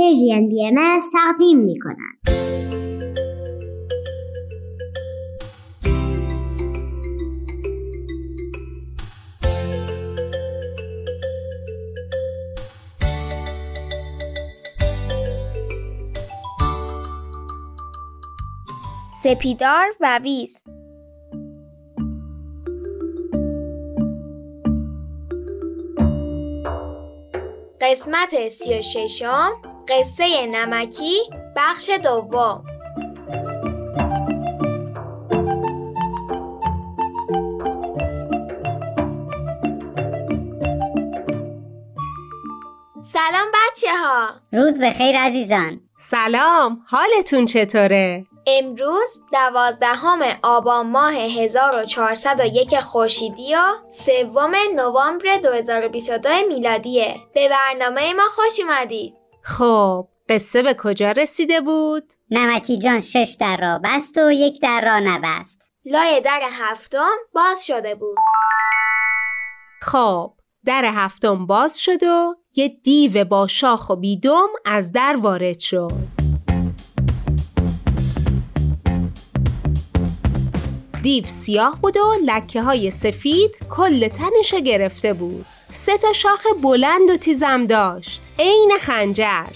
پیجین بی تقدیم می. سپیدار و ویز قسمت سی و ششم قصه نمکی بخش دوم. سلام بچه ها روز بخیر عزیزان. سلام حالتون چطوره؟ امروز دوازدهم آبان ماه 1401 خورشیدی و سوم نوامبر 2022 میلادیه. به برنامه ما خوش اومدید. خب قصه به کجا رسیده بود؟ نمکی جان شش در را بست و یک در را نبست. لای در هفتم باز شده بود. خب در هفتم باز شد و یه دیو با شاخ و بیدم از در وارد شد. دیو سیاه بود و لکه های سفید کل تنش گرفته بود. سه تا شاخ بلند و تیزم داشت. عین خنجر.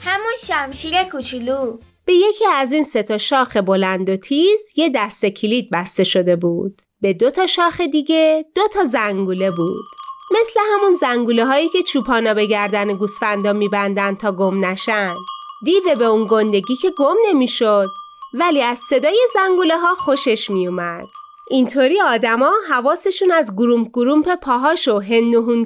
همون شمشیر کوچولو. به یکی از این سه تا شاخ بلند و تیز یه دست کلید بسته شده بود. به دو تا شاخ دیگه دو تا زنگوله بود. مثل همون زنگوله هایی که چوپانا به گردن گوسفندا میبندن تا گم نشن. دیو به اون گندگی که گم نمی‌شد. ولی از صدای زنگوله ها خوشش می اومد. اینطوری آدما حواسشون از گروم گرومپ پاهاش و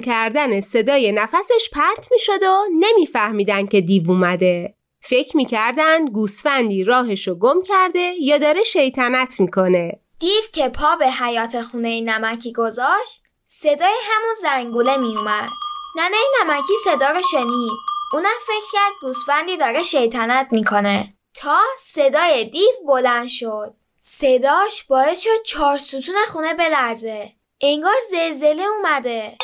کردن صدای نفسش پرت می شد و نمیفهمیدن که دیو اومده. فکر می‌کردن گوسفندی راهشو گم کرده یا داره شیطنت می‌کنه. دیو که پا به حیات خونه نمکی گذاشت صدای همون زنگوله میومد. ننه نمکی صدا رو شنید. اونم فکر کرد گوسفندی داره شیطنت می‌کنه. تا صدای دیو بلند شد صداش باعث شد چهار ستون خونه بلرزه. انگار زلزله اومده.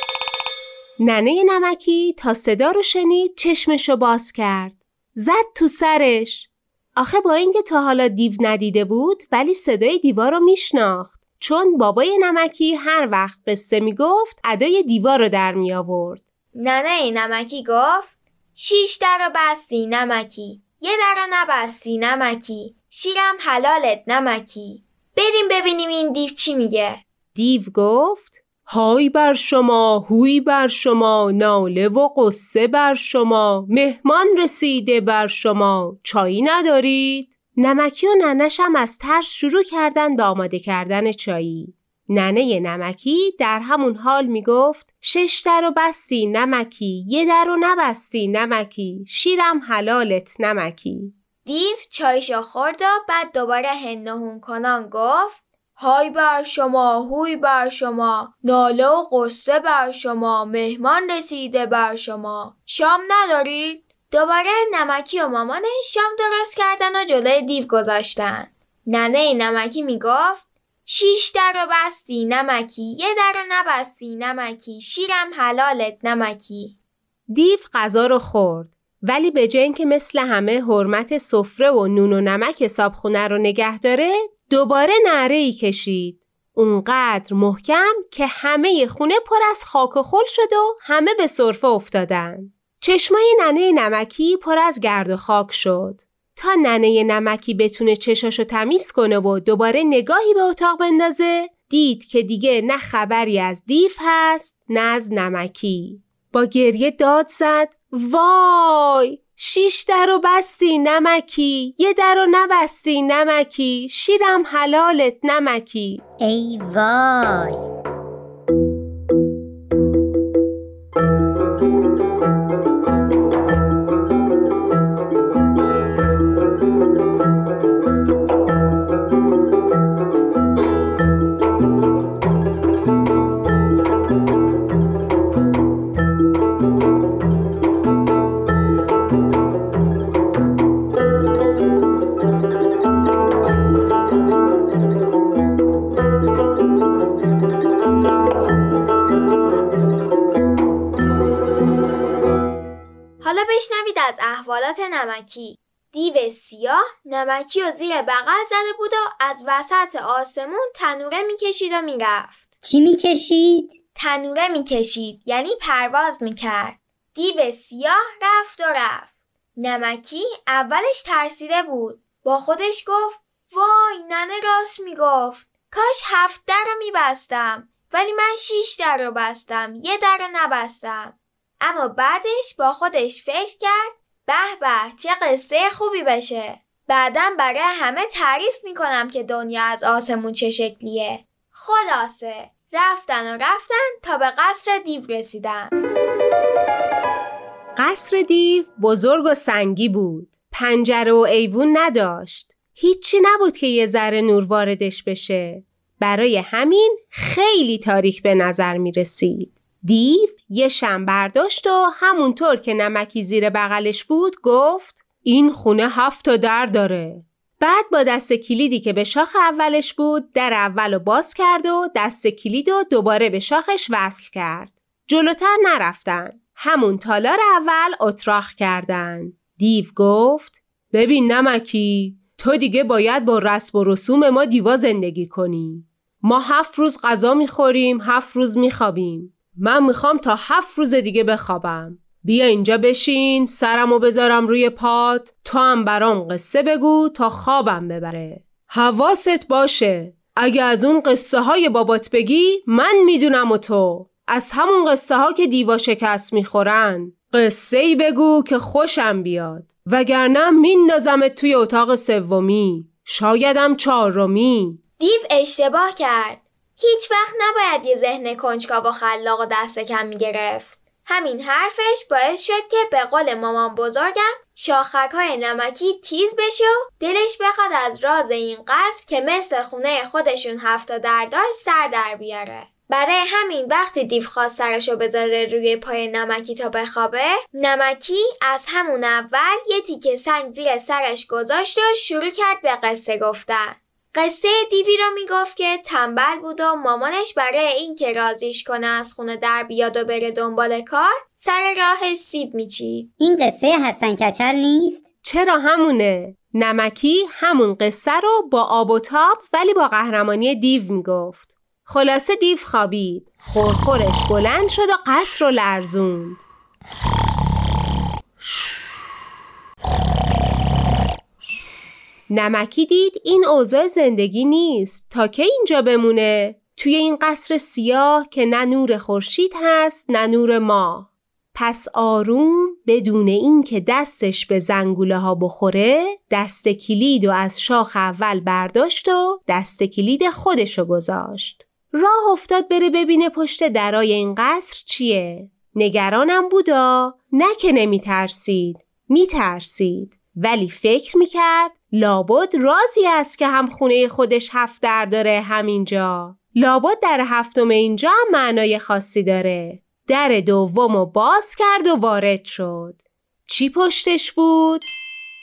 ننه نمکی تا صدا رو شنید چشمشو باز کرد. زد تو سرش. آخه با اینکه تا حالا دیو ندیده بود ولی صدای دیوار رو میشناخت. چون بابای نمکی هر وقت قصه می‌گفت ادای دیوار رو در می آورد ننه نمکی گفت شیش در بستی نمکی. یه در نبستی نمکی. شیرم حلالت نمکی بریم ببینیم این دیو چی میگه. دیو گفت های بر شما هوی بر شما ناله و قصه بر شما مهمان رسیده بر شما چایی ندارید؟ نمکی و ننشم از ترس شروع کردن به آماده کردن چایی. ننه نمکی در همون حال می‌گفت شش در و بستی نمکی. یه در و نبستی نمکی. شیرم حلالت نمکی. دیو چایشو خورد و بعد دوباره هنهون کنان گفت های بر شما هوی بر شما ناله و قصه بر شما مهمان رسیده بر شما شام ندارید؟ دوباره نمکی و مامانش شام درست کردن و جلوی دیو گذاشتن. ننه نمکی می‌گفت شیش در رو بستی نمکی یه در رو نبستی نمکی شیرم حلالت نمکی. دیو غذا رو خورد. ولی به جای اینکه مثل همه حرمت سفره و نون و نمک صابخونه رو نگه داره دوباره نعره ای کشید. اونقدر محکم که همه خونه پر از خاک و خل شد و همه به صرفه افتادن. چشمای ننه نمکی پر از گرد و خاک شد. تا ننه نمکی بتونه چشاشو تمیز کنه و دوباره نگاهی به اتاق بندازه دید که دیگه نه خبری از دیف هست نه از نمکی. با گریه داد زد وای شیش در و بستی نمکی یه در و نبستی نمکی شیرم حلالت نمکی. ای وای. احوالات نمکی. دیو سیاه نمکی و زیر بغل زده بود و از وسط آسمون تنوره می‌کشید و می‌رفت. چی می‌کشید؟ تنوره می‌کشید یعنی پرواز می‌کرد. دیو سیاه رفت و رفت. نمکی اولش ترسیده بود. با خودش گفت وای ننه راست می‌گفت. کاش هفت در رو میبستم ولی من شیش در رو بستم یه در رو نبستم. اما بعدش با خودش فکر کرد به به چه قصه خوبی بشه بعدم برای همه تعریف می‌کنم که دنیا از آسمون چه شکلیه. خلاصه رفتن و رفتن تا به قصر دیو رسیدن. قصر دیو بزرگ و سنگی بود. پنجره و ایوون نداشت. هیچی نبود که یه ذره نور واردش بشه. برای همین خیلی تاریک به نظر می رسید. دیو یه شم برداشت و همونطور که نمکی زیر بغلش بود گفت این خونه هفت تا در داره. بعد با دست کلیدی که به شاخ اولش بود در اول رو باز کرد و دست کلید و دوباره به شاخش وصل کرد. جلوتر نرفتن. همون تالار اول اتراخ کردن. دیو گفت ببین نمکی تو دیگه باید با رسم و رسوم ما دیوا زندگی کنی. ما هفت روز غذا می‌خوریم هفت روز میخوابیم. من می‌خوام تا هفت روز دیگه بخوابم. بیا اینجا بشین سرمو بذارم روی پات تو هم برام قصه بگو تا خوابم ببره. حواست باشه. اگه از اون قصه های بابات بگی من می‌دونم و تو. از همون قصه ها که دیوا شکست می‌خورن. قصه ای بگو که خوشم بیاد. وگرنه میندازمت توی اتاق سومی. شایدم چهارمی. دیو اشتباه کرد. هیچ وقت نباید یه ذهن کنجکاو و خلاق و دست کم می‌گرفت. همین حرفش باعث شد که به قول مامان بزرگم شاخک های نمکی تیز بشه و دلش بخواد از راز این قصر که مثل خونه خودشون هفته در داشت سر در بیاره. برای همین وقتی دیو خواست سرشو بذاره روی پای نمکی تا بخوابه نمکی از همون اول یه تیکه سنگ زیر سرش گذاشت و شروع کرد به قصه گفتن قصه دیوی رو می‌گفت که تنبل بود و مامانش برای اینکه رازیش کنه از خونه در بیاد و بره دنبال کار سر راه سیب میچید. این قصه حسن کچل نیست؟ چرا همونه؟ نمکی همون قصه رو با آب و تاب ولی با قهرمانی دیو می‌گفت. خلاصه دیو خوابید. خورخورش بلند شد و قصر رو لرزوند. نمکی دید این اوضاع زندگی نیست. تا که اینجا بمونه؟ توی این قصر سیاه که نه نور خورشید هست نه نور ما. پس آروم بدون اینکه دستش به زنگوله ها بخوره دست کلید و از شاخ اول برداشت و دست کلید خودشو گذاشت. راه افتاد بره ببینه پشت درای این قصر چیه. نگرانم بودا. نه که نمی ترسید می ترسید ولی فکر می کرد لابد رازی است که هم خونه خودش هفت در داره همینجا. لابد در هفتم اینجا هم معنای خاصی داره. در دوم و باز کرد و وارد شد. چی پشتش بود؟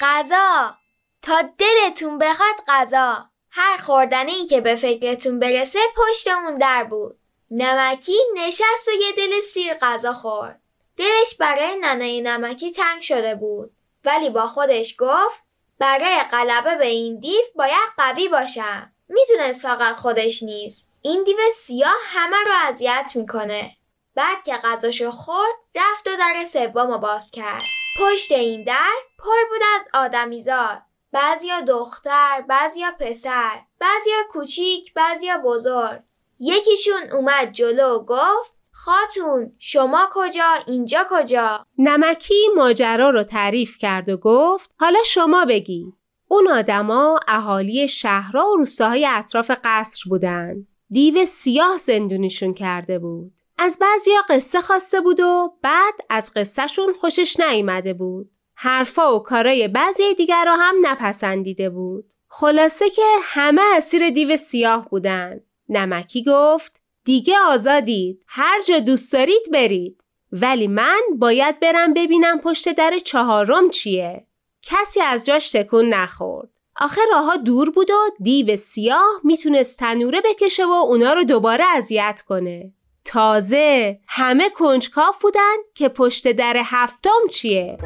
غذا. تا دلتون بخواد غذا. هر خوردنی که به فکرتون برسه پشت اون در بود. نمکی نشست و یه دل سیر غذا خورد. دلش برای ننه نمکی تنگ شده بود. ولی با خودش گفت برای غلبه به این دیو باید قوی باشم. می‌دونست فقط خودش نیست. این دیو سیاه همه رو اذیت می‌کنه. بعد که غذاشو خورد رفت و در سوم باز کرد. پشت این در پر بود از آدمیزاد. بعضیا دختر بعضیا پسر بعضیا کوچیک بعضیا بزرگ. یکیشون اومد جلو و گفت خاتون شما کجا؟ اینجا کجا؟ نمکی ماجرا رو تعریف کرد و گفت حالا شما بگی. اون آدما اهالی شهرها و روستاهای اطراف قصر بودن. دیو سیاه زندونیشون کرده بود. از بعضیا قصه خواسته بود و بعد از قصهشون خوشش نیامده بود. حرفا و کارای بعضی دیگر را هم نپسندیده بود. خلاصه که همه اسیر دیو سیاه بودن. نمکی گفت دیگه آزادید. هر جا دوست دارید برید. ولی من باید برم ببینم پشت در چهارم چیه. کسی از جاش تکون نخورد. آخه راهها دور بود و دیو سیاه می‌تونست تنوره بکشه و اونا رو دوباره اذیت کنه. تازه همه کنجکاف بودن که پشت در هفتم چیه.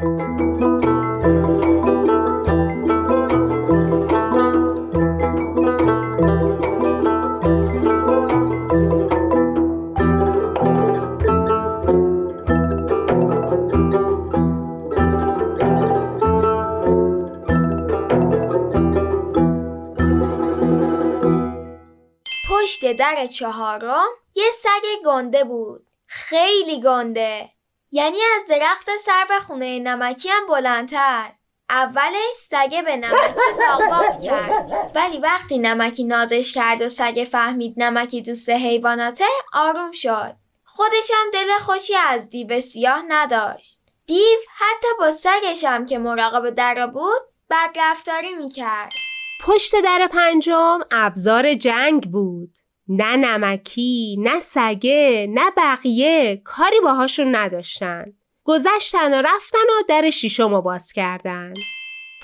در چهارم یه سگ گنده بود. خیلی گنده. یعنی از درخت سرو خونه نمکی هم بلندتر. اولش سگه به نمکی واق کرد. ولی وقتی نمکی نازش کرد و سگه فهمید نمکی دوست حیواناته آروم شد. خودش هم دل خوشی از دیو سیاه نداشت. دیو حتی با سگش هم که مراقب در بود بدرفتاری می‌کرد. پشت در پنجم ابزار جنگ بود. نه نمکی نه سگه نه بقیه کاری باهاشون نداشتن. گذشتن و رفتن و در شیشم رو باز کردن.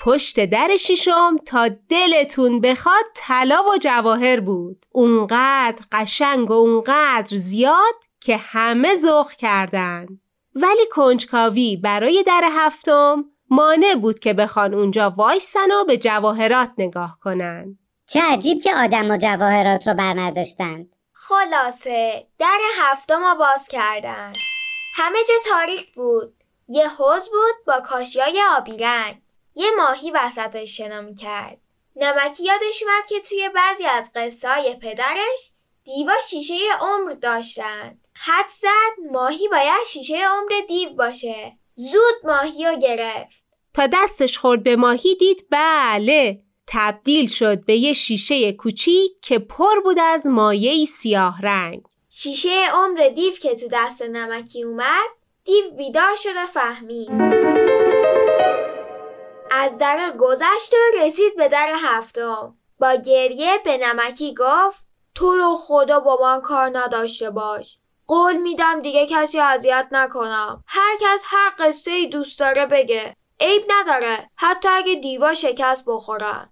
پشت در شیشم تا دلتون بخواد طلا و جواهر بود. اونقدر قشنگ و اونقدر زیاد که همه ذوق کردن. ولی کنجکاوی برای در هفتم مانع بود که بخوان اونجا وایسن و به جواهرات نگاه کنن. چه عجیب که آدم و جواهرات رو بر نداشتند. خلاصه در هفتم رو باز کردن. همه جا تاریک بود. یه حوز بود با کاشیای آبی رنگ. یه ماهی وسطش شنا کرد نمکی یادش اومد که توی بعضی از قصه پدرش دیوا شیشه عمر داشتند حد زد ماهی باید شیشه عمر دیو باشه. زود ماهی رو گرفت. تا دستش خورد به ماهی دید بله تبدیل شد به یه شیشه کوچیک که پر بود از مایه سیاه رنگ. شیشه عمر دیو که تو دست نمکی اومد دیو بیدار شد و فهمید. از در گذشت و رسید به در هفتم. با گریه به نمکی گفت تو رو خدا با من کار نداشته باش. قول میدم دیگه کسی اذیت نکنم. هر کس هر قصه ای دوست داره بگه. عیب نداره. حتی اگه دیوا شکست بخورن.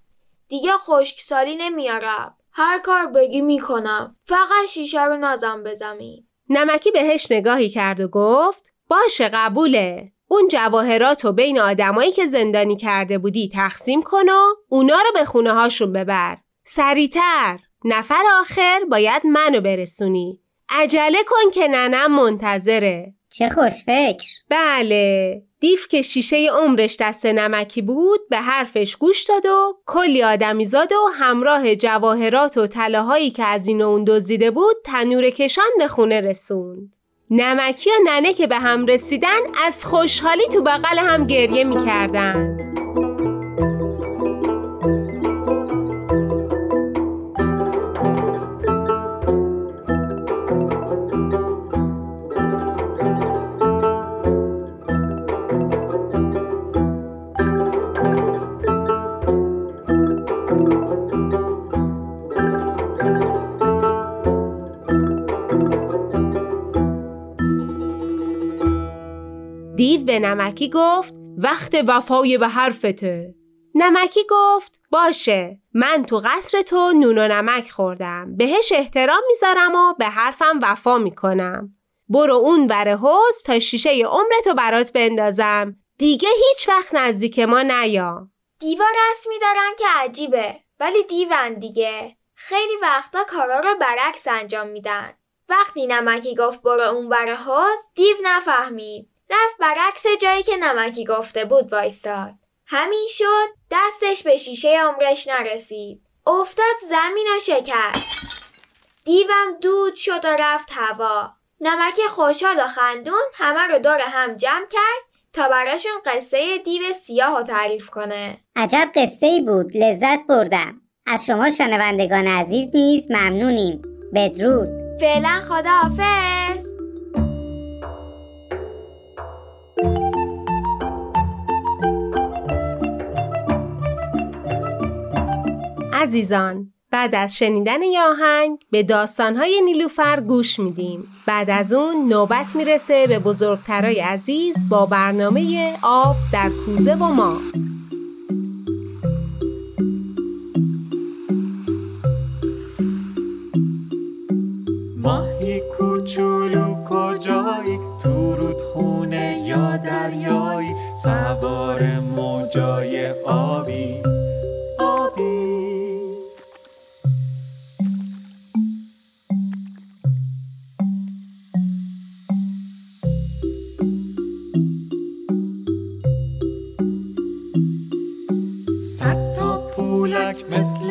دیگه خشکسالی نمیارم. هر کار بگی می‌کنم. فقط شیشه رو نزن به زمین نمکی بهش نگاهی کرد و گفت باشه قبوله. اون جواهرات رو بین آدمایی که زندانی کرده بودی تقسیم کن و اونا رو به خونه هاشون ببر. سریعتر. نفر آخر باید منو برسونی. عجله کن که ننم منتظره. چه خوش فکر. بله. دیف که شیشه عمرش دست نمکی بود به حرفش گوش داد و کلی آدمی زاد و همراه جواهرات و طلاهایی که از این و اون دزدیده بود تنور کشان به خونه رسوند. نمکی و ننه که به هم رسیدن از خوشحالی تو بغل هم گریه می‌کردن. نمکی گفت وقت وفای به حرفته. نمکی گفت باشه من تو قصر تو نون و نمک خوردم. بهش احترام می‌ذارم و به حرفم وفا می‌کنم. برو اون بر حوز تا شیشه عمرتو برات بندازم. دیگه هیچ وقت نزدیک ما نیا. دیوا رسمی دارن که عجیبه ولی دیون دیگه. خیلی وقتا کارا رو برعکس انجام میدن. وقتی نمکی گفت برو اون بر حوز دیو نفهمید. رفت برعکس جایی که نمکی گفته بود وایستاد. همین شد دستش به شیشه عمرش نرسید. افتاد زمین و شکست. دیوم دود شد و رفت هوا. نمکی خوشحال و خندون همه رو دور هم جمع کرد تا براشون قصه دیو سیاه رو تعریف کنه. عجب قصه ای بود لذت بردم. از شما شنوندگان عزیز نیز ممنونیم. بدرود. فعلا خداحافظ. عزیزان بعد از شنیدن یه آهنگ به داستانهای نیلوفر گوش میدیم. بعد از اون نوبت می‌رسه به بزرگترای عزیز با برنامه آب در کوزه و ما. ماهی کوچولو کجایی؟ تو رودخونه یا دریایی؟ سوار موجای آبی.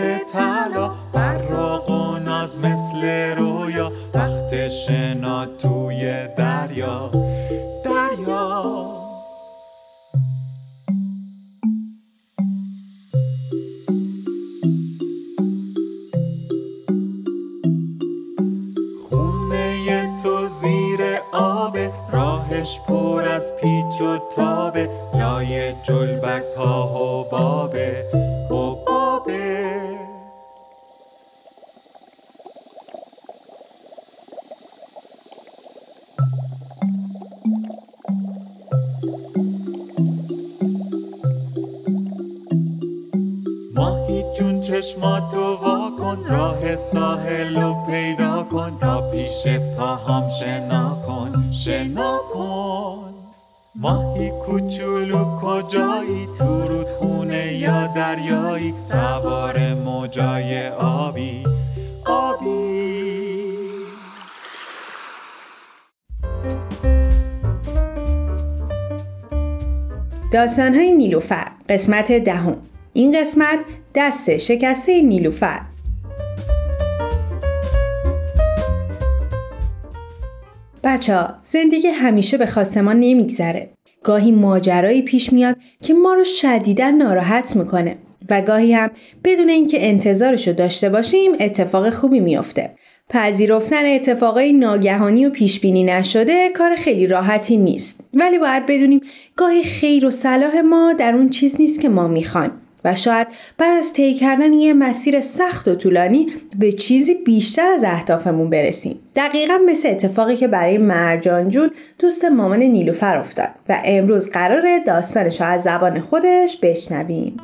صد داستانهای نیلوفر قسمت دهم. این قسمت دست شکسته نیلوفر. بچه زندگی همیشه به خواست ما نمیگذره. گاهی ماجرایی پیش میاد که ما رو شدیدا ناراحت می‌کنه و گاهی هم بدون اینکه انتظارش رو داشته باشیم اتفاق خوبی میافته. پذیرفتن اتفاقای ناگهانی و پیش بینی نشده کار خیلی راحتی نیست. ولی باید بدونیم گاهی خیر و صلاح ما در اون چیز نیست که ما می‌خوایم. و شاید بعد از طی کردن یه مسیر سخت و طولانی به چیزی بیشتر از اهدافمون برسیم. دقیقا مثل اتفاقی که برای مرجان جون دوست مامان نیلوفر افتاد و امروز قراره داستانش از زبان خودش بشنویم.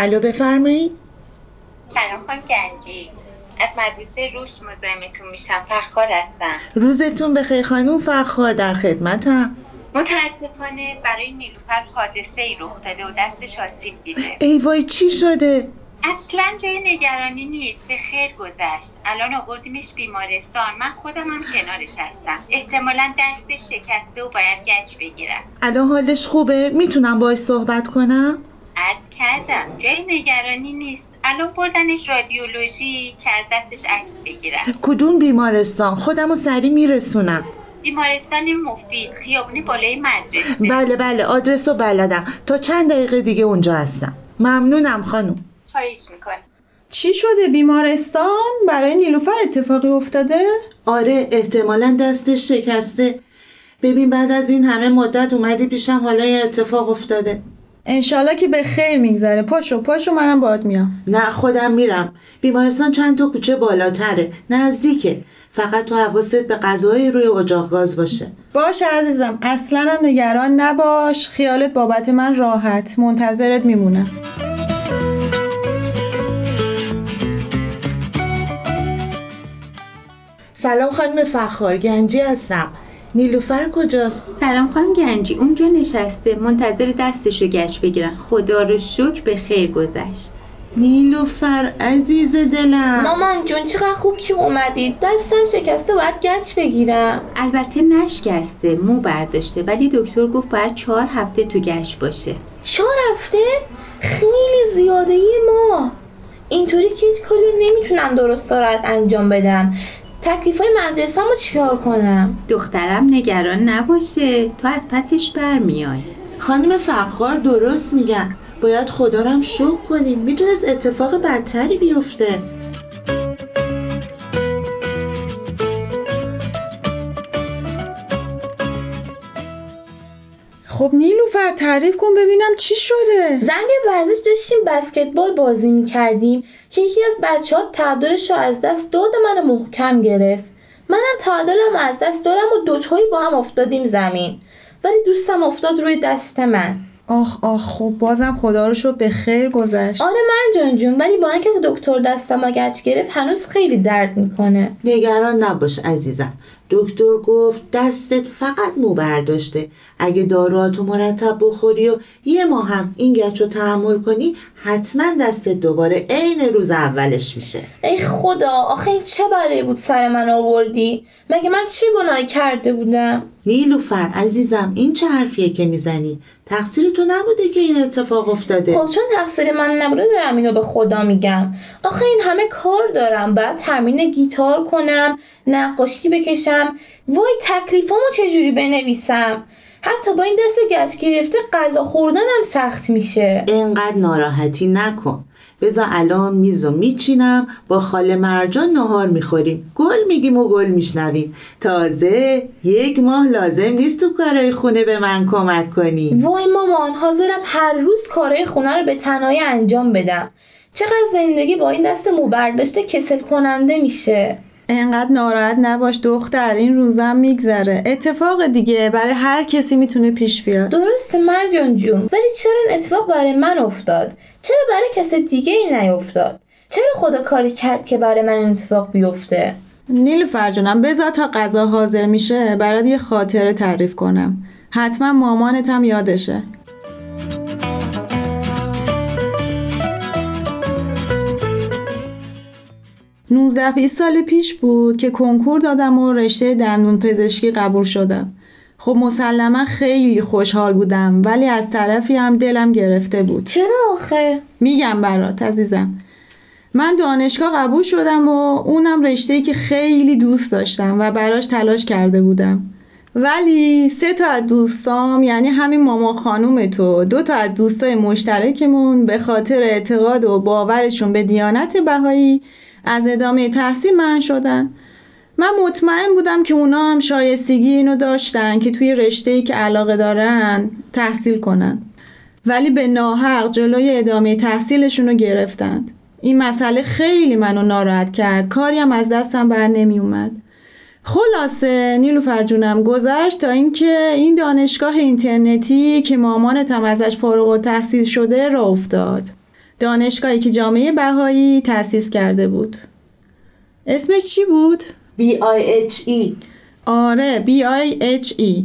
الو بفرمایید. سلام خانم گنجی. از مدرسه روش مزاحمتون میشم فخار هستم. روزتون بخیر خانم فخار در خدمتم. متاسفانه برای نیلوفر حادثه ای رخ داده و دستش آسیب دیده. ای وای چی شده؟ اصلا جای نگرانی نیست به خیر گذشت. الان آوردیمش بیمارستان. من خودم هم کنارش هستم. احتمالا دستش شکسته و باید گچ بگیرم. الان حالش خوبه؟ می‌تونم باش صحبت کنم؟ عرض کردم جای نگرانی نیست. الان بردنش رادیولوژی که از دستش عکس بگیرم. کدوم بیمارستان؟ خودم رو سریع میرسونم. بیمارستان مفید خیابون بالای مدرسه. بله بله آدرس رو بلدم. تا چند دقیقه دیگه اونجا هستم. ممنونم خانم. خواهش می‌کنم. چی شده بیمارستان؟ برای نیلوفر اتفاقی افتاده؟ آره احتمالا دستش شکسته. ببین بعد از این همه مدت اومدی پیشم حالا یه اتفاق افتاده. انشالله که به خیر میگذره. پاشو پاشو منم باید میام. نه خودم میرم. بیمارستان چند تا کوچه بالاتره. نزدیکه. فقط تو حواست به غذای روی اجاق گاز باشه. باشه عزیزم. اصلا هم نگران نباش. خیالت بابت من راحت. منتظرت میمونم. سلام خانم فخار. گنجی هستم. نیلوفر کجاست؟ سلام خانم گنجی اونجا نشسته. منتظر دستشو گچ بگیرن. خدا رو شکر به خیر گذشت. نیلوفر عزیز دلم. مامان جون چقدر خوب که اومدید. دستم شکسته باید گچ بگیرم. البته نشکسته مو برداشته. ولی دکتر گفت باید چهار هفته تو گچ باشه. چهار هفته؟ خیلی زیاده ما. اینطوری که هیچ کاری رو نمی‌تونم درست دارد انجام بدم. تکلیف های مدرسه رو چیکار کنم؟ دخترم نگران نباشه. تو از پسش برمیای. خانم فخار درست میگن. باید خدا رو هم شکر کنیم. می‌تونست اتفاق بدتری بیفته. خب نیلوفر تعریف کن ببینم چی شده. زنگ ورزش داشتیم بسکتبال بازی می‌کردیم. که یکی از بچه ها تعادلش رو از دست داد و منو محکم گرفت. منم تعادلم از دست دادم و دوتایی با هم افتادیم زمین. ولی دوستم افتاد روی دست من. آخ آخ خب بازم خدا رو شو به خیر گذشت. آره من جان جون ولی با اینکه دکتر دستم گچ گرفت هنوز خیلی درد می‌کنه. نگران نباش عزیزم. دکتر گفت دستت فقط مو برداشته. اگه داروهاتو مرتب بخوری و یه ماه هم این گچ رو تحمل کنی حتما دستت دوباره عین روز اولش میشه. ای خدا آخه این چه بلایی بود سر من آوردی؟ مگه من چی گناهی کرده بودم؟ نیلوفر عزیزم این چه حرفیه که می‌زنی؟ تقصیر تو نبوده که این اتفاق افتاده. خب چون تقصیر من نبوده دارم اینو به خدا میگم. آخه این همه کار دارم. بعد تمرین گیتار کنم نقاشی بکشم. وای تکلیفامو چجوری بنویسم؟ حتی با این دست گچ گرفته غذا خوردنم سخت میشه. اینقدر ناراحتی نکن. بذار الان میز میچینم با خاله مرجان نهار می‌خوریم. گل میگیم و گل میشنویم. تازه یک ماه لازم نیست تو کارهای خونه به من کمک کنی. وای مامان حاضرم هر روز کارهای خونه رو به تنهایی انجام بدم. چقدر زندگی با این دست مو برداشته کسل کننده میشه. انقدر ناراحت نباش دختر این روزم میگذره. اتفاق دیگه برای هر کسی می‌تونه پیش بیاد. درسته مرجان جون ولی چرا این اتفاق برای من افتاد؟ چرا برای کس دیگه ای نیفتاد؟ چرا خدا کاری کرد که برای من این اتفاق بیفته؟ نیل فرجانم بذار تا غذا حاضر میشه برات یه خاطره تعریف کنم. حتما مامانتم یادشه. 19 20 سال پیش بود که کنکور دادم و رشته دندون پزشکی قبول شدم. خب مسلما خیلی خوشحال بودم ولی از طرفی هم دلم گرفته بود. چرا آخه؟ میگم برات عزیزم. من دانشگاه قبول شدم و اونم رشته که خیلی دوست داشتم و براش تلاش کرده بودم. ولی سه تا از دوستام یعنی همین ماما خانوم تو دو تا از دوستای مشترکمون به خاطر اعتقاد و باورشون به دیانت بهایی از ادامه تحصیل من شدن. من مطمئن بودم که اونا هم شایستگی اینو داشتن که توی رشته که علاقه دارن تحصیل کنن. ولی به ناحق جلوی ادامه تحصیلشون رو گرفتند. این مسئله خیلی منو ناراحت کرد. کاری هم از دستم بر نمی اومد. خلاصه نیلو فرجونم گذشت تا اینکه این دانشگاه اینترنتی که مامانتم ازش فارغ تحصیل شده را افتاد. دانشگاهی که جامعه بهایی تأسیس کرده بود. اسمش چی بود؟ B-I-H-E آره B-I-H-E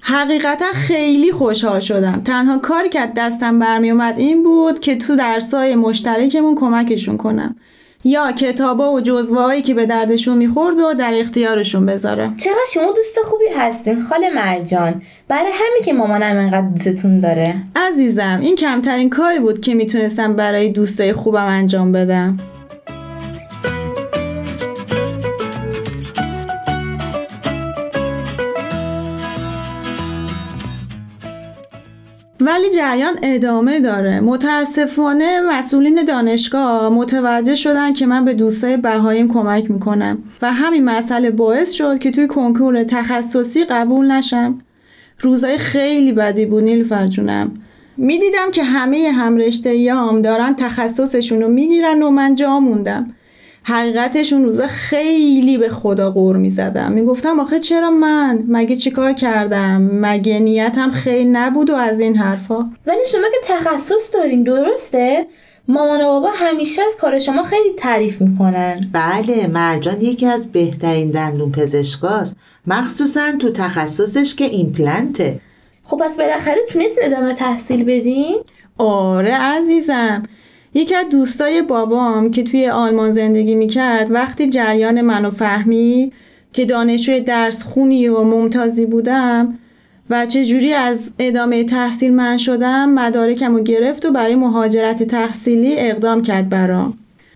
حقیقتا خیلی خوشحال شدم. تنها کاری که دستم برمی اومد این بود که تو درسای مشترکمون کمکشون کنم. یا کتابا و جزوه که به دردشون می‌خورد و در اختیارشون بذارم چقدر شما دوست خوبی هستین خاله مرجان برای همین که مامانم انقدر دوستتون داره. عزیزم این کمترین کاری بود که می‌تونستم برای دوستای خوبم انجام بدم. ولی جریان ادامه داره. متاسفانه مسئولین دانشگاه متوجه شدن که من به دوستای بهاییم کمک می‌کنم و همین مسئله باعث شد که توی کنکور تخصصی قبول نشم. روزای خیلی بدی بود نیل فرجونم می‌دیدم که همه همرشته یام دارن تخصصشون رو می‌گیرن و من جا موندم. حقیقتش اون روزا خیلی به خدا غور می زدم می گفتم آخه چرا من؟ مگه چیکار کردم؟ مگه نیتم خیلی نبود و از این حرفا؟ ولی شما که تخصص دارین درسته؟ مامان و بابا همیشه از کار شما خیلی تعریف می‌کنن. بله مرجان یکی از بهترین دندون پزشکاست. مخصوصا تو تخصصش که ایمپلنته. خب پس بالاخره تونست ادامه تحصیل بدین؟ آره عزیزم. یکی از دوستای بابام که توی آلمان زندگی می‌کرد وقتی جریان منو فهمید که دانشجوی درس خونی و ممتازی بودم و چجوری از ادامه تحصیل من شدم مدارکم رو گرفت و برای مهاجرت تحصیلی اقدام کرد برام.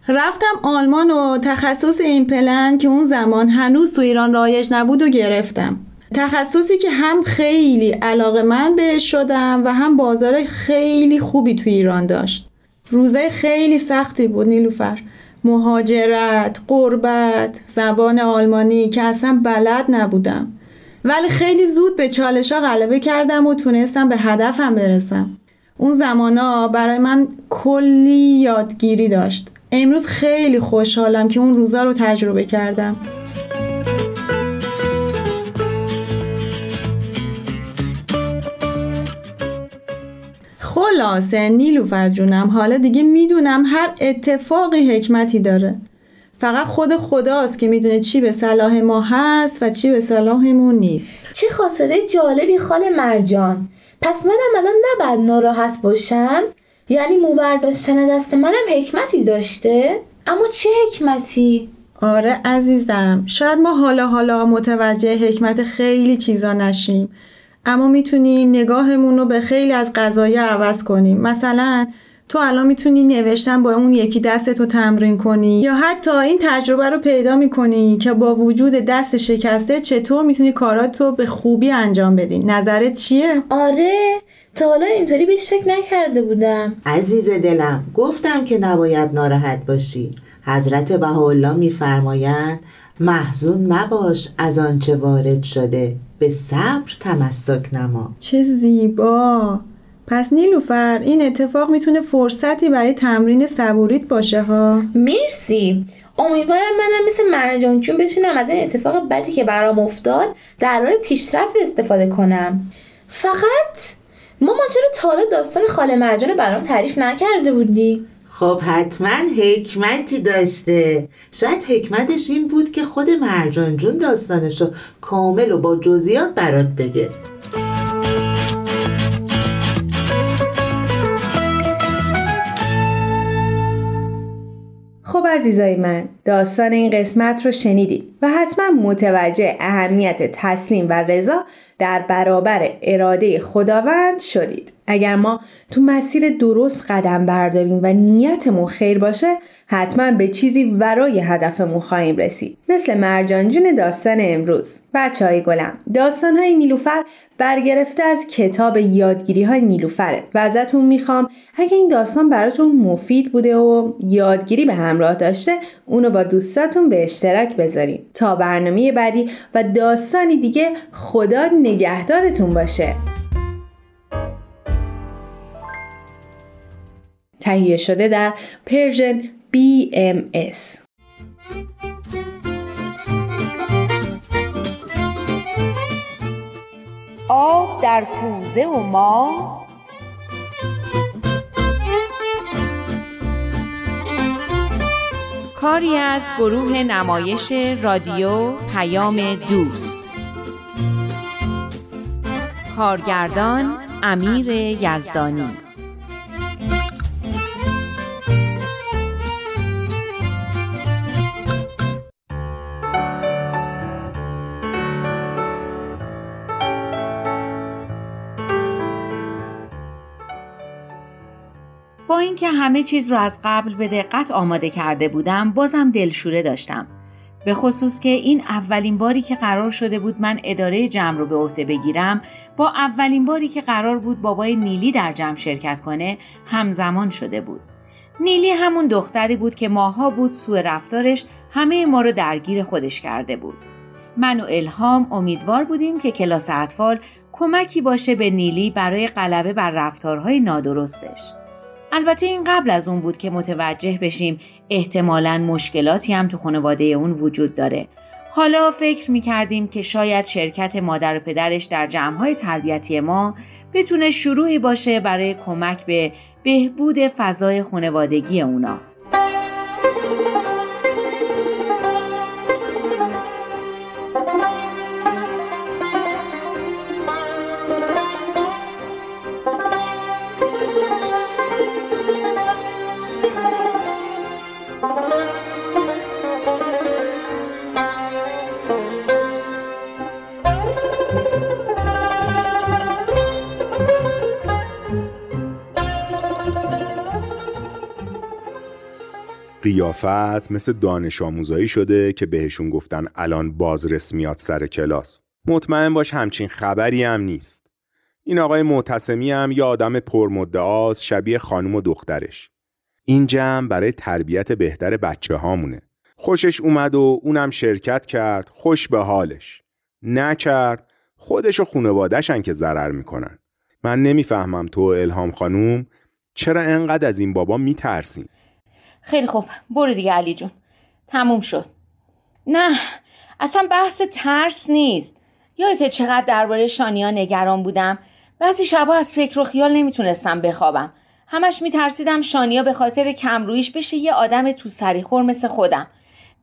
رفتم آلمان و تخصص ایمپلن که اون زمان هنوز تو ایران رایج نبود و گرفتم. تخصصی که هم خیلی علاقه من بهش شدم و هم بازار خیلی خوبی تو ایران داشت. روزای خیلی سختی بود نیلوفر. مهاجرت، قربت، زبان آلمانی که اصلا بلد نبودم. ولی خیلی زود به چالش ها غلبه کردم و تونستم به هدفم برسم. اون زمانا برای من کلی یادگیری داشت. امروز خیلی خوشحالم که اون روزا رو تجربه کردم. خلاصه نیلوفر جونم حالا دیگه می‌دونم هر اتفاقی حکمتی داره. فقط خود خداست که می‌دونه چی به صلاح ما هست و چی به صلاحمون نیست. چه خاطره جالبی خال مرجان. پس منم الان نباید ناراحت باشم؟ یعنی موبر داشتن دست منم حکمتی داشته؟ اما چه حکمتی؟ آره عزیزم. شاید ما حالا حالا متوجه حکمت خیلی چیزا نشیم. اما می‌تونیم نگاهمون رو به خیلی از قضایه عوض کنیم. مثلا تو الان می‌تونی نوشتن با اون یکی دستتو تمرین کنی یا حتی این تجربه رو پیدا می‌کنی که با وجود دست شکسته چطور می‌تونی کاراتو به خوبی انجام بدی. نظرت چیه؟ آره تا حالا اینطوری بهش فکر نکرده بودم. عزیز دلم گفتم که نباید ناراحت باشی. حضرت بهاءالله میفرمایند محزون مباش از آنچه وارد شده. به صبر تمسک نما. چه زیبا. پس نیلوفر این اتفاق می‌تونه فرصتی برای تمرین صبوریت باشه ها. مرسی. امیدوارم منم مثل مرجان جون بتونم از این اتفاق بدی که برام افتاد در راه پیشرفت استفاده کنم. فقط مامان چرا تا حالا داستان خاله مرجان برام تعریف نکرده بودی؟ خب حتما حکمتی داشته. شاید حکمتش این بود که خود مرجان جون داستانش رو کامل و با جزئیات برات بگه. خب عزیزای من داستان این قسمت رو شنیدید و حتما متوجه اهمیت تسلیم و رضا در برابر اراده خداوند شدید. اگر ما تو مسیر درست قدم برداریم و نیتمون خیر باشه حتما به چیزی ورای هدفمون خواهیم رسید. مثل مرجانجون داستان امروز. بچه های گلم داستان های نیلوفر برگرفته از کتاب یادگیری های نیلوفره. و ازتون می‌خوام اگه این داستان براتون مفید بوده و یادگیری به همراه داشته اونو با دوستاتون به اشتراک بذاریم تا برنامه بعدی و داستانی دیگه خدا نگهدارتون باشه. تهیه شده در پرژن BMS آب در کوزه و ما کاری از گروه نمایش رادیو پیام دوست. کارگردان امیر یزدانی. اینکه همه چیز رو از قبل به دقت آماده کرده بودم بازم دلشوره داشتم. به خصوص که این اولین باری که قرار شده بود من اداره جمع رو به عهده بگیرم با اولین باری که قرار بود بابای نیلی در جمع شرکت کنه همزمان شده بود. نیلی همون دختری بود که ماها بود سوء رفتارش همه ما رو درگیر خودش کرده بود. من و الهام امیدوار بودیم که کلاس اطفال کمکی باشه به نیلی برای غلبه بر رفتارهای نادرستش. البته این قبل از اون بود که متوجه بشیم احتمالا مشکلاتی هم تو خانواده اون وجود داره. حالا فکر می کردیم که شاید شرکت مادر و پدرش در جمعهای تربیتی ما بتونه شروعی باشه برای کمک به بهبود فضای خانوادگی اونا. قیافت مثل دانش آموزایی شده که بهشون گفتن الان بازرس میاد سر کلاس. مطمئن باش همچین خبری هم نیست. این آقای معتصمی هم یه آدم پرمدعاست شبیه خانم و دخترش. این جمع برای تربیت بهتر بچه هامونه خوشش اومد و اونم شرکت کرد خوش به حالش. نکرد خودش و خونوادهشن که ضرر می‌کنن. من نمی‌فهمم تو الهام خانوم چرا انقدر از این بابا میترسین. خیلی خوب. برو دیگه علی جون. تموم شد. نه اصلا بحث ترس نیست. یادت چقدر درباره شانیا نگران بودم؟ بعضی شبا از فکر و خیال نمی‌تونستم بخوابم. همش میترسیدم شانیا به خاطر کمرویش بشه یه آدم تو سریخور مثل خودم.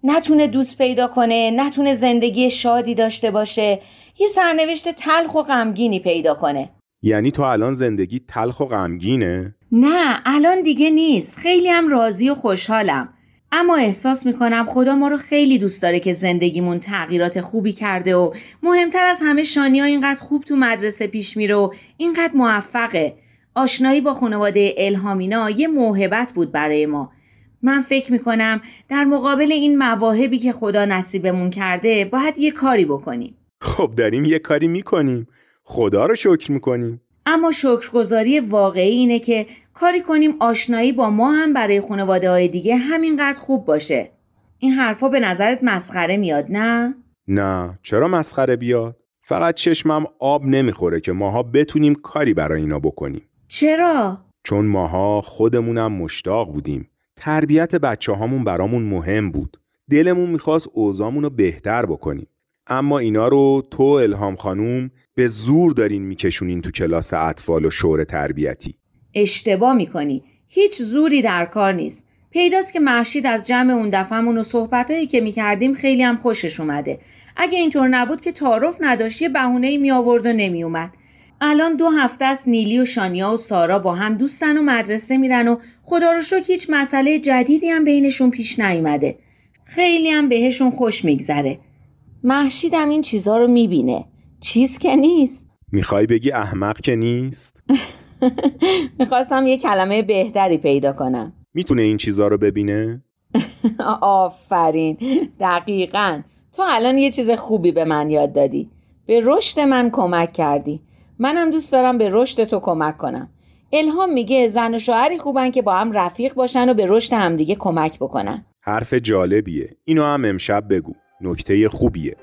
نتونه دوست پیدا کنه نتونه زندگی شادی داشته باشه یه سرنوشت تلخ و غمگینی پیدا کنه. یعنی تو الان زندگی تلخ و غمگینه؟ نه الان دیگه نیست. خیلی هم راضی و خوشحالم. اما احساس می‌کنم خدا ما رو خیلی دوست داره که زندگیمون تغییرات خوبی کرده و مهمتر از همه شانیا اینقدر خوب تو مدرسه پیش میره و اینقدر موفقه. آشنایی با خانواده الهامینا یه موهبت بود برای ما. من فکر می‌کنم در مقابل این مواهبی که خدا نصیبمون کرده باید یه کاری بکنیم. خب داریم یه کاری می‌کنیم. خدا رو شکر می‌کنیم اما شکرگزاری واقعی اینه که کاری کنیم آشنایی با ما هم برای خانواده های دیگه همینقدر خوب باشه این حرفا به نظرت مسخره میاد نه؟ نه چرا مسخره بیاد؟ فقط چشمم آب نمی‌خوره که ماها بتونیم کاری برای اینا بکنیم چرا؟ چون ماها خودمونم مشتاق بودیم تربیت بچه هامون برامون مهم بود دلمون می‌خواست اوزامون رو بهتر بکنیم اما اینا رو تو الهام خانوم به زور دارین میکشونین تو کلاس اطفال و شور تربیتی. اشتباه می‌کنی. هیچ زوری در کار نیست. پیداست که محشید از جمع اون دفعمون و صحبتهایی که می‌کردیم خیلی هم خوشش اومده. اگه اینطور نبود که تعارف نداشت یه بهونه می آورد و نمی اومد الان دو هفته است نیلی و شانیا و سارا با هم دوستن و مدرسه میرن و خدا رو شکر هیچ مسئله جدیدی هم بینشون پیش نیومده. خیلی هم بهشون خوش میگذره. محشیدم این چیزا رو می‌بینه. چیز که نیست. می‌خوای بگی احمق که نیست؟ می‌خواستم یه کلمه بهتری پیدا کنم. می‌تونه این چیزا رو ببینه؟ آفرین. دقیقا. تو الان یه چیز خوبی به من یاد دادی. به رشد من کمک کردی. منم دوست دارم به رشد تو کمک کنم. الهام میگه زن و شوهری خوبن که با هم رفیق باشن و به رشد همدیگه کمک بکنن. حرف جالبیه. اینو هم امشب بگو. نکته خوبیه.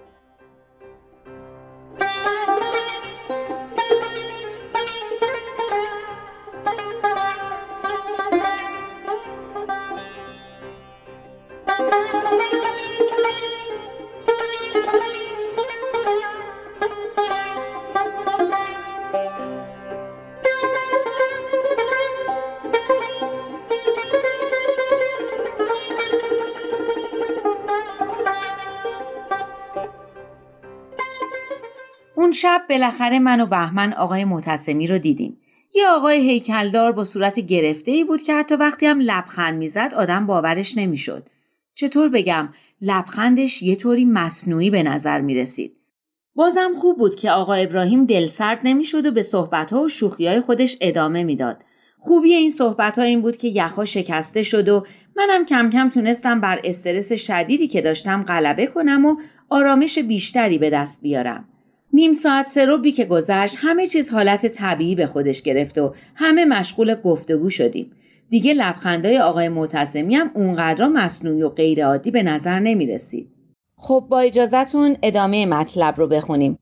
شب بالاخره من و بهمن آقای معتصمی رو دیدیم. یه آقای هیکلدار با صورت گرفته ای بود که حتی وقتی هم لبخند می‌زد آدم باورش نمی‌شد. چطور بگم لبخندش یه طوری مصنوعی به نظر می رسید. بازم خوب بود که آقا ابراهیم دلسرد نمی‌شد و به صحبتها و شوخیهای خودش ادامه می‌داد. خوبی این صحبت ها این بود که یخها شکسته شد و منم کم کم تونستم بر استرس شدیدی که داشتم غلبه کنم و آرامش بیشتری به دست بیارم. نیم ساعت سروبی که گذشت همه چیز حالت طبیعی به خودش گرفت و همه مشغول گفتگو شدیم. دیگه لبخندای آقای معتصمی هم اونقدر مصنوعی و غیرعادی به نظر نمی رسید. خب با اجازهتون ادامه مطلب رو بخونیم.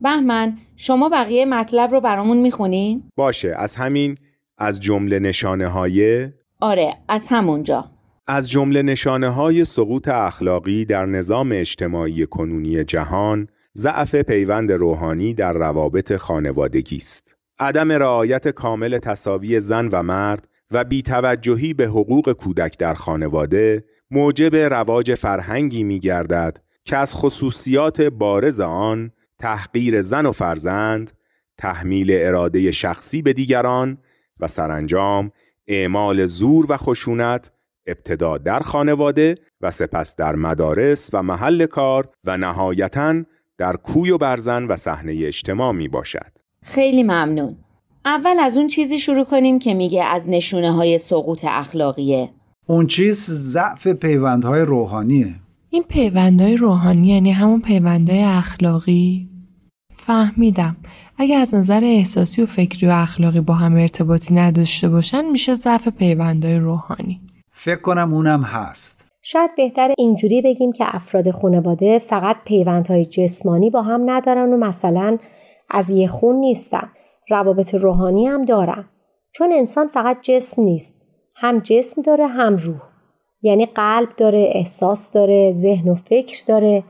بهمن شما بقیه مطلب رو برامون می‌خونیم؟ باشه از همین از جمله نشانه های آره از همونجا از جمله نشانه های سقوط اخلاقی در نظام اجتماعی کنونی جهان ضعف پیوند روحانی در روابط خانوادگی است. عدم رعایت کامل تصاوی زن و مرد و بیتوجهی به حقوق کودک در خانواده موجب رواج فرهنگی می گردد که از خصوصیات بارز آن تحقیر زن و فرزند، تحمیل اراده شخصی به دیگران و سرانجام اعمال زور و خشونت ابتدا در خانواده و سپس در مدارس و محل کار و نهایتاً در کوی و برزن و صحنه اجتماع می باشد. خیلی ممنون. اول از اون چیزی شروع کنیم که میگه از نشونه های سقوط اخلاقیه. اون چیز ضعف پیوندهای روحانیه. این پیوندهای روحانی یعنی همون پیوندهای اخلاقی؟ فهمیدم. اگر از نظر احساسی و فکری و اخلاقی با هم ارتباطی نداشته باشن میشه ضعف پیوندهای روحانی. فکر کنم اونم هست. شاید بهتر اینجوری بگیم که افراد خانواده فقط پیوندهای جسمانی با هم ندارن و مثلا از یه خون نیستن. روابط روحانی هم دارن. چون انسان فقط جسم نیست. هم جسم داره هم روح. یعنی قلب داره، احساس داره، ذهن و فکر داره.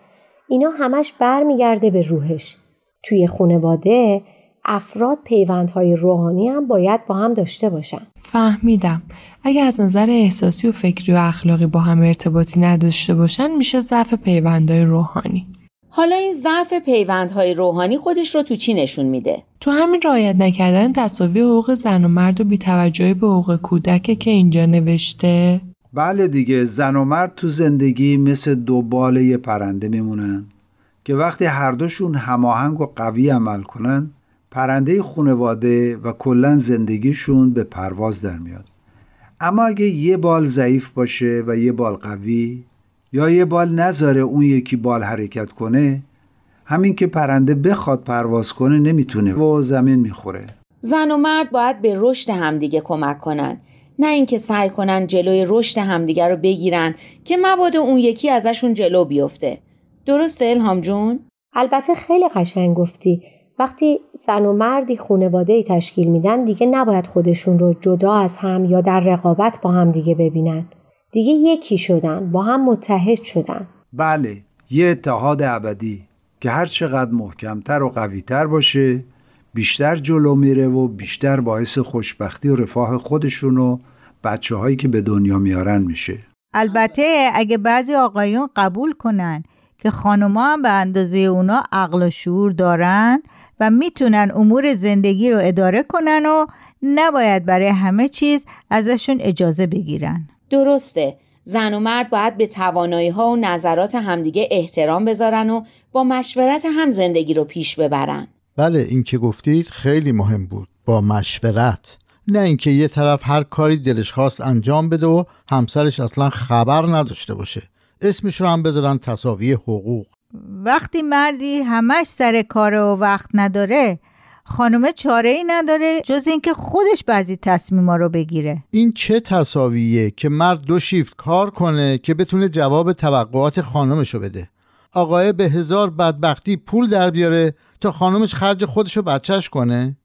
اینا همش برمیگرده به روحش. توی خانواده افراد پیوندهای روحانی هم باید با هم داشته باشن فهمیدم اگر از نظر احساسی و فکری و اخلاقی با هم ارتباطی نداشته باشن میشه ضعف پیوندهای روحانی. حالا این ضعف پیوندهای روحانی خودش رو تو چی نشون میده؟ تو همین رعایت نکردن تصاوی حقوق زن و مرد و بیتوجهی به حقوق کودک که اینجا نوشته. بله دیگه زن و مرد تو زندگی مثل دو بال یه پرنده میمونن که وقتی هر دوشون هماهنگ و قوی عمل کنن پرنده خونواده و کلا زندگیشون به پرواز در میاد. اما اگه یه بال ضعیف باشه و یه بال قوی یا یه بال نذاره اون یکی بال حرکت کنه همین که پرنده بخواد پرواز کنه نمی‌تونه. و زمین می‌خوره. زن و مرد باید به رشد همدیگه کمک کنن. نه اینکه سعی کنن جلوی رشد همدیگه رو بگیرن که مبادا اون یکی ازشون جلو بیفته. درسته الهام جون؟ البته خیلی قشنگ گفتی. وقتی زن و مردی خونواده ای تشکیل میدن دیگه نباید خودشون رو جدا از هم یا در رقابت با هم دیگه ببینن. دیگه یکی شدن با هم متحد شدن. بله یه اتحاد ابدی که هر چقدر محکمتر و قویتر باشه بیشتر جلو میره و بیشتر باعث خوشبختی و رفاه خودشون و بچه هایی که به دنیا میارن میشه. البته اگه بعضی آقایون قبول کنن که خانوما هم به اندازه اونا عقل و شعور دارن و می‌تونن امور زندگی رو اداره کنن و نباید برای همه چیز ازشون اجازه بگیرن. درسته. زن و مرد باید به توانایی ها و نظرات همدیگه احترام بذارن و با مشورت هم زندگی رو پیش ببرن. بله این که گفتید خیلی مهم بود. با مشورت. نه اینکه یه طرف هر کاری دلش خواست انجام بده و همسرش اصلا خبر نداشته باشه. اسمش رو هم بذارن تصاوی حقوق. وقتی مردی همش سر کار و وقت نداره خانومه چاره ای نداره جز اینکه خودش بعضی تصمیما رو بگیره. این چه تصاویه که مرد دو شیفت کار کنه که بتونه جواب توقعات خانمشو بده؟ آقای به هزار بدبختی پول در بیاره تا خانمش خرج خودشو بچهش کنه؟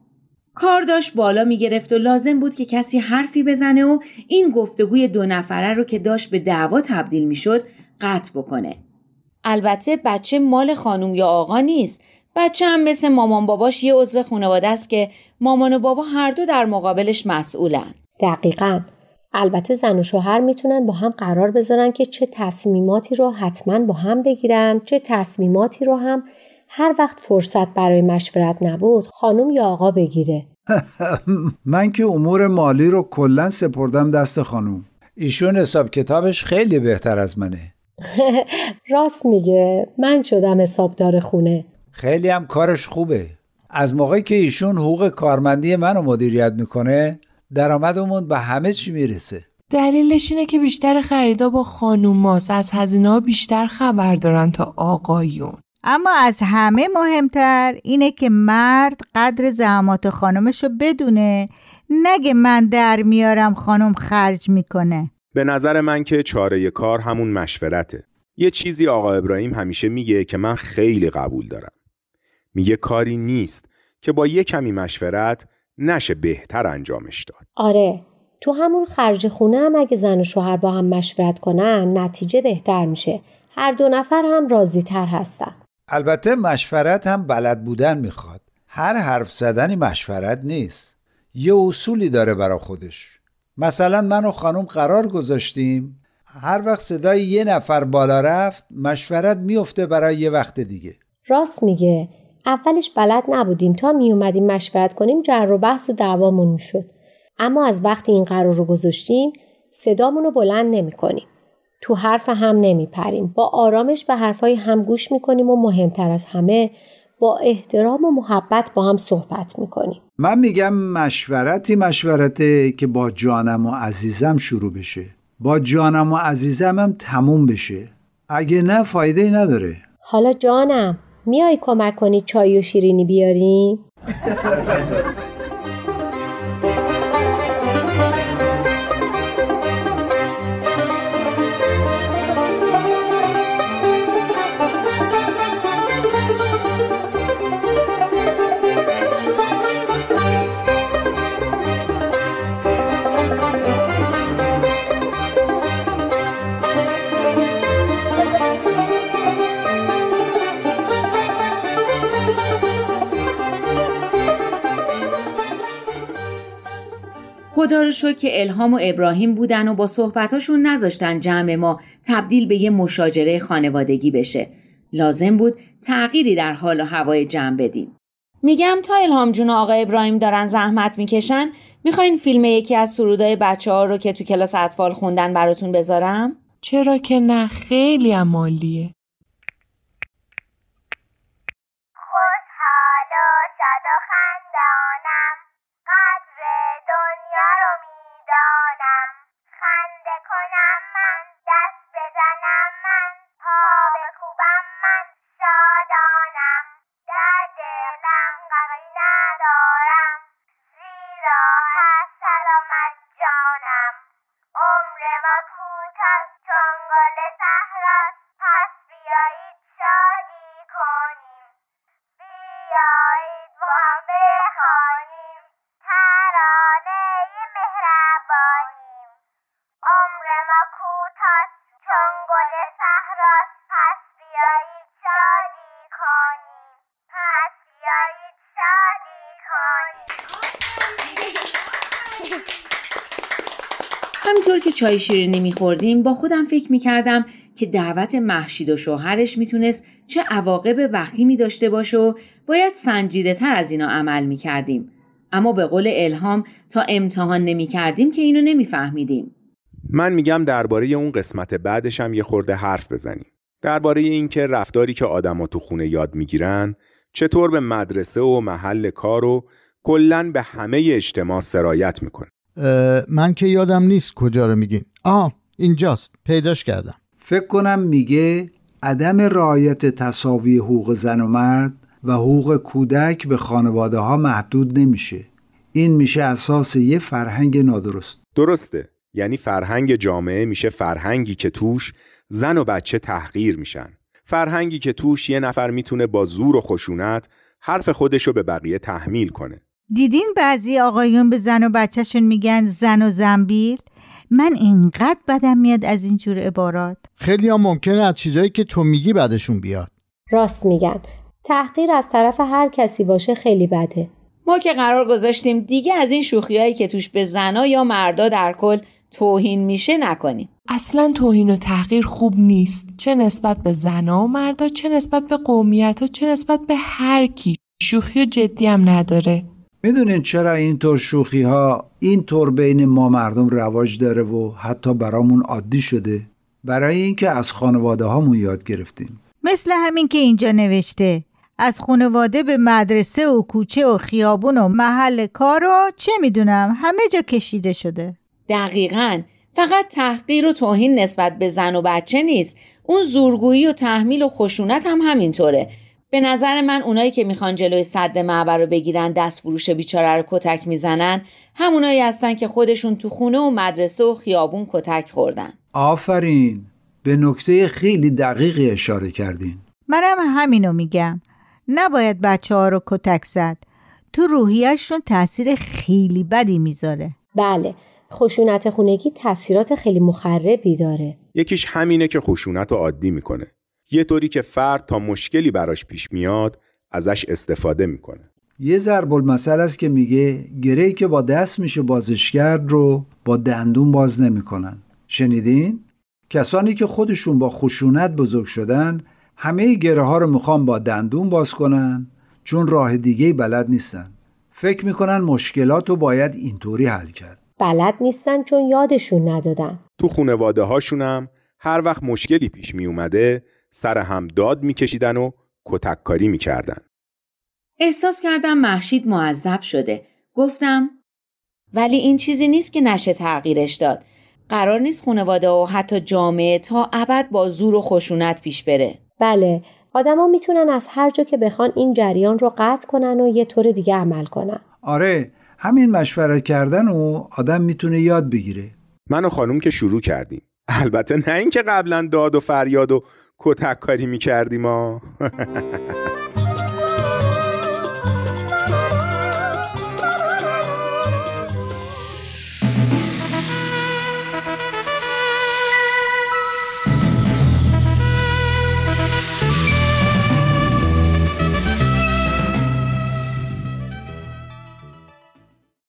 کار داشت بالا می‌گرفت و لازم بود که کسی حرفی بزنه و این گفتگوی دو نفره رو که داشت به دعوا تبدیل می‌شد قطع بکنه. البته بچه مال خانم یا آقا نیست. بچه هم مثل مامان باباش یه عضو خانواده است که مامان و بابا هر دو در مقابلش مسئولن. دقیقا. البته زن و شوهر می‌تونن با هم قرار بذارن که چه تصمیماتی رو حتما با هم بگیرن چه تصمیماتی رو هم هر وقت فرصت برای مشورت نبود خانم یا آقا بگیره. من که امور مالی رو کلا سپردم دست خانم. ایشون حساب کتابش خیلی بهتر از منه. راست میگه. من شدم حسابدار خونه. خیلی هم کارش خوبه. از موقعی که ایشون حقوق کارمندی منو مدیریت می‌کنه درآمدمون به همه چی می‌رسه. دلیلش اینه که بیشتر خریدا با خانوماست از هزینه ها بیشتر خبر دارن تا آقایون. اما از همه مهمتر اینه که مرد قدر زحمات خانمش رو بدونه. نگه من در میارم خانم خرج می‌کنه. به نظر من که چاره کار همون مشورته. یه چیزی آقا ابراهیم همیشه میگه که من خیلی قبول دارم. میگه کاری نیست که با یه کمی مشورت نشه بهتر انجامش داد. آره تو همون خرج خونه هم اگه زن و شوهر با هم مشورت کنن نتیجه بهتر میشه. هر دو نفر هم راضی تر هستن. البته مشورت هم بلد بودن می‌خواد. هر حرف زدنی مشورت نیست. یه اصولی داره برا خودش. مثلا من و خانم قرار گذاشتیم. هر وقت صدای یه نفر بالا رفت مشورت میفته برای یه وقت دیگه. راست میگه. اولش بلد نبودیم. تا می اومدیم مشورت کنیم جر و بحث و دعوامون شد اما از وقتی این قرار رو گذاشتیم صدامون رو بلند نمی کنیم. تو حرف هم نمی پریم. با آرامش به حرفای هم گوش می کنیم و مهمتر از همه با احترام و محبت با هم صحبت می کنیم. من میگم مشورتی مشورته که با جانم و عزیزم شروع بشه با جانم و عزیزم هم تموم بشه اگه نه فایده ای نداره حالا جانم میای کمک کنی چای و شیرینی بیاریم؟ خدا رو شکر که الهام و ابراهیم بودن و با صحبتاشون نذاشتن جمع ما تبدیل به یه مشاجره خانوادگی بشه. لازم بود تغییری در حال و هوای جمع بدیم. میگم تا الهام جون و آقا ابراهیم دارن زحمت می‌کشن می‌خواین فیلم یکی از سرودای بچه ها رو که تو کلاس اطفال خوندن براتون بذارم؟ چرا که نه خیلی عمالیه که چای شیرینی میخوردیم با خودم فکر می‌کردم که دعوت محشید و شوهرش می‌تونست چه عواقب وخیمی داشته باشه و باید سنجیده تر از اینا عمل می‌کردیم. اما به قول الهام تا امتحان نمی‌کردیم که اینو نمیفهمیدیم. من میگم درباره اون قسمت بعدش هم یه خورده حرف بزنیم. درباره اینکه رفتاری که آدما تو خونه یاد می‌گیرن چطور به مدرسه و محل کار و کلا به همه اجتماع سرایت می‌کنه. من که یادم نیست کجا رو میگین. آه اینجاست. پیداش کردم. فکر کنم میگه عدم رعایت تصاوی حقوق زن و مرد و حقوق کودک به خانواده ها محدود نمیشه. این میشه اساس یه فرهنگ نادرست. درسته. یعنی فرهنگ جامعه میشه فرهنگی که توش زن و بچه تحقیر میشن. فرهنگی که توش یه نفر می‌تونه با زور و خشونت حرف خودشو به بقیه تحمیل کنه. دیدین بعضی آقایون به زن و بچهشون میگن زن و زنبیل؟ من اینقدر بدم میاد از این جور عبارات. خیلی هم ممکنه از چیزایی که تو میگی بعدشون بیاد. راست میگن. تحقیر از طرف هر کسی باشه خیلی بده. ما که قرار گذاشتیم دیگه از این شوخیایی که توش به زنا یا مردا در کل توهین میشه نکنیم. اصلا توهین و تحقیر خوب نیست. چه نسبت به زنا و مردا چه نسبت به قومیت ها چه نسبت به هر کی. شوخی و جدی هم نداره. می‌دونین چرا اینطور شوخی ها اینطور بین ما مردم رواج داره و حتی برامون عادی شده؟ برای اینکه از خانواده هامون یاد گرفتیم. مثل همین که اینجا نوشته از خانواده به مدرسه و کوچه و خیابون و محل کار و چه می‌دونم همه جا کشیده شده. دقیقا. فقط تحقیر و توهین نسبت به زن و بچه نیست. اون زورگویی و تحمیل و خشونت هم همینطوره. به نظر من اونایی که می‌خوان جلوی صد معبر رو بگیرن دست فروش بیچاره رو کتک می‌زنن همونایی هستن که خودشون تو خونه و مدرسه و خیابون کتک خوردن. آفرین! به نکته خیلی دقیقی اشاره کردین. منم همینو میگم. نباید بچه ها رو کتک زد. تو روحیشون تاثیر خیلی بدی می‌ذاره. بله خشونت خونگی تاثیرات خیلی مخربی داره. یکیش همینه که خشونت رو عادی می‌کنه. یه طوری که فرد تا مشکلی براش پیش میاد ازش استفاده می‌کنه. یه ضرب المثل است که میگه گرهی که با دست میشه بازش کرد رو با دندون باز نمی‌کنن. شنیدین؟ کسانی که خودشون با خشونت بزرگ شدن همه گره ها رو می‌خوان با دندون باز کنن چون راه دیگه بلد نیستن. فکر می‌کنن مشکلات رو باید اینطوری حل کرد. بلد نیستن چون یادشون ندادن. تو خونواده هاشونم هر وقت مشکلی پیش می اومده سر هم داد میکشیدن و کتککاری می‌کردن. احساس کردم محشید معذب شده. گفتم ولی این چیزی نیست که نشه تغییرش داد. قرار نیست خانواده و حتی جامعه تا ابد با زور و خشونت پیش بره. بله آدما می‌تونن از هر جا که بخوان این جریان رو قطع کنن و یه طور دیگه عمل کنن. آره همین مشورت کردن و آدم می‌تونه یاد بگیره. من و خانوم که شروع کردیم. البته نه اینکه قبلا داد و فریاد و کتک کاری می‌کردیم ما